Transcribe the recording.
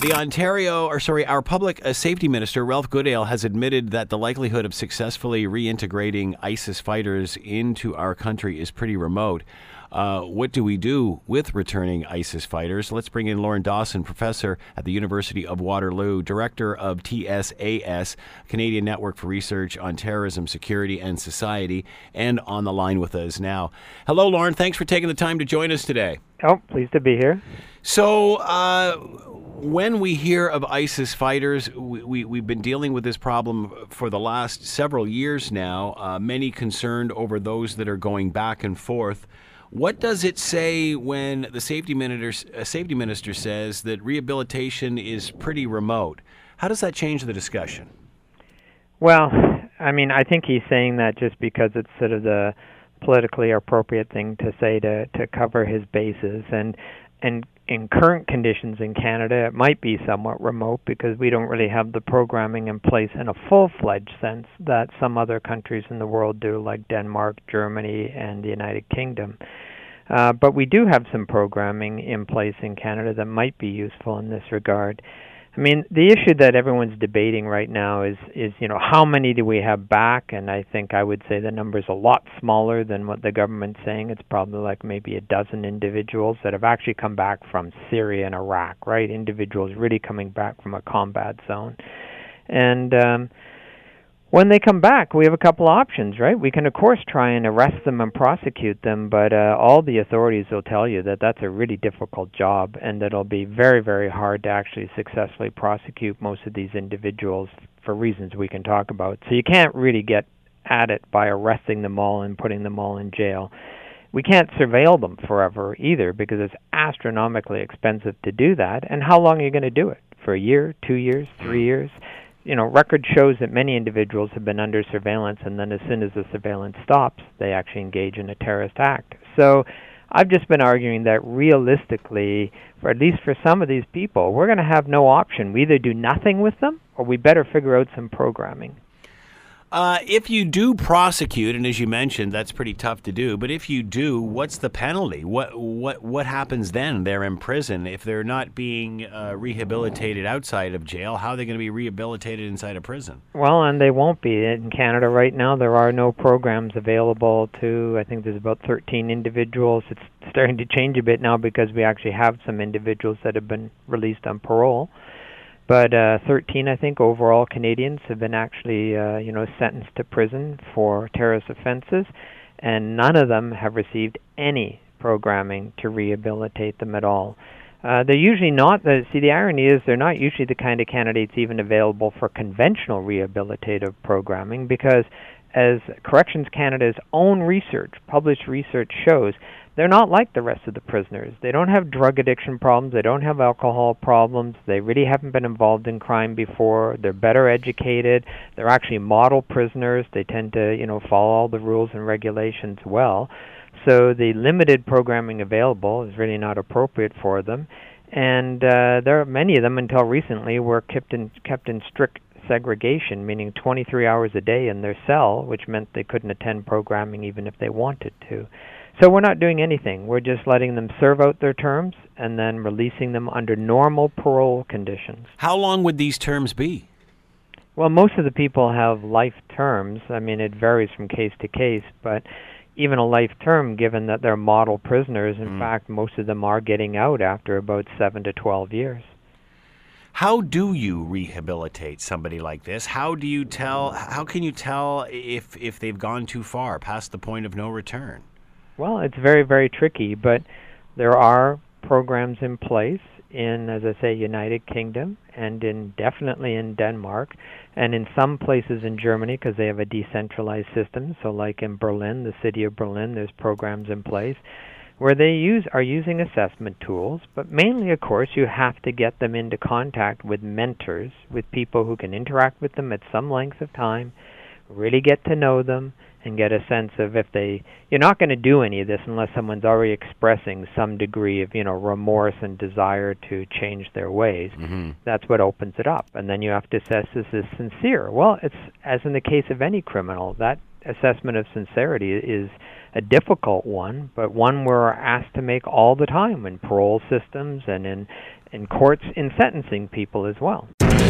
The Ontario, or sorry, our public uh, safety minister, Ralph Goodale, has admitted that the likelihood of successfully reintegrating ISIS fighters into our country is pretty remote. Uh, what do we do with returning ISIS fighters? Let's bring in Lorne Dawson, professor at the University of Waterloo, director of TSAS, Canadian Network for Research on Terrorism, Security, and Society, and on the line with us now. Hello, Lauren. Thanks for taking the time to join us today. Oh, pleased to be here. So, uh, when we hear of ISIS fighters, we, we, have been dealing with this problem for the last several years now, uh, many concerned over those that are going back and forth. What does it say when the safety minister, uh, safety minister says that rehabilitation is pretty remote? How does that change the discussion? Well, I mean, I think he's saying that just because it's sort of the politically appropriate thing to say to to cover his bases and and in current conditions in Canada it might be somewhat remote because we don't really have the programming in place in a full-fledged sense that some other countries in the world do like Denmark, Germany and the United Kingdom. Uh, but we do have some programming in place in Canada that might be useful in this regard. I mean, the issue that everyone's debating right now is is you know how many do we have back? And I think I would say the number is a lot smaller than what the government's saying. It's probably like maybe a dozen individuals that have actually come back from Syria and Iraq, right? Individuals really coming back from a combat zone, and um, when they come back, we have a couple options, right? We can, of course, try and arrest them and prosecute them, but uh, all the authorities will tell you that that's a really difficult job and that it'll be very, very hard to actually successfully prosecute most of these individuals for reasons we can talk about. So you can't really get at it by arresting them all and putting them all in jail. We can't surveil them forever either because it's astronomically expensive to do that. And how long are you going to do it? For a year, two years, three years? You know, record shows that many individuals have been under surveillance, and then as soon as the surveillance stops, they actually engage in a terrorist act. So, I've just been arguing that realistically, for at least for some of these people, we're going to have no option. We either do nothing with them, or we better figure out some programming. Uh, if you do prosecute, and as you mentioned, that's pretty tough to do. But if you do, what's the penalty? What what what happens then? They're in prison. If they're not being uh, rehabilitated outside of jail, how are they going to be rehabilitated inside a prison? Well, and they won't be in Canada right now. There are no programs available to. I think there's about 13 individuals. It's starting to change a bit now because we actually have some individuals that have been released on parole. But uh, 13, I think, overall Canadians have been actually, uh, you know, sentenced to prison for terrorist offenses, and none of them have received any programming to rehabilitate them at all. Uh, they're usually not. The, see, the irony is they're not usually the kind of candidates even available for conventional rehabilitative programming because, as Corrections Canada's own research, published research shows, they're not like the rest of the prisoners. They don't have drug addiction problems, they don't have alcohol problems, they really haven't been involved in crime before. They're better educated. They're actually model prisoners. They tend to, you know, follow all the rules and regulations well. So the limited programming available is really not appropriate for them. And uh, there are many of them until recently were kept in kept in strict segregation, meaning 23 hours a day in their cell, which meant they couldn't attend programming even if they wanted to. So we're not doing anything. We're just letting them serve out their terms and then releasing them under normal parole conditions. How long would these terms be? Well, most of the people have life terms. I mean, it varies from case to case, but even a life term, given that they're model prisoners, in mm. fact, most of them are getting out after about 7 to 12 years. How do you rehabilitate somebody like this? How do you tell how can you tell if if they've gone too far past the point of no return? Well, it's very, very tricky, but there are programs in place in, as I say, United Kingdom and in definitely in Denmark and in some places in Germany because they have a decentralized system. So, like in Berlin, the city of Berlin, there's programs in place where they use are using assessment tools, but mainly, of course, you have to get them into contact with mentors, with people who can interact with them at some length of time, really get to know them and get a sense of if they you're not going to do any of this unless someone's already expressing some degree of you know remorse and desire to change their ways mm-hmm. that's what opens it up and then you have to assess is this sincere well it's as in the case of any criminal that assessment of sincerity is a difficult one, but one we're asked to make all the time in parole systems and in in courts in sentencing people as well.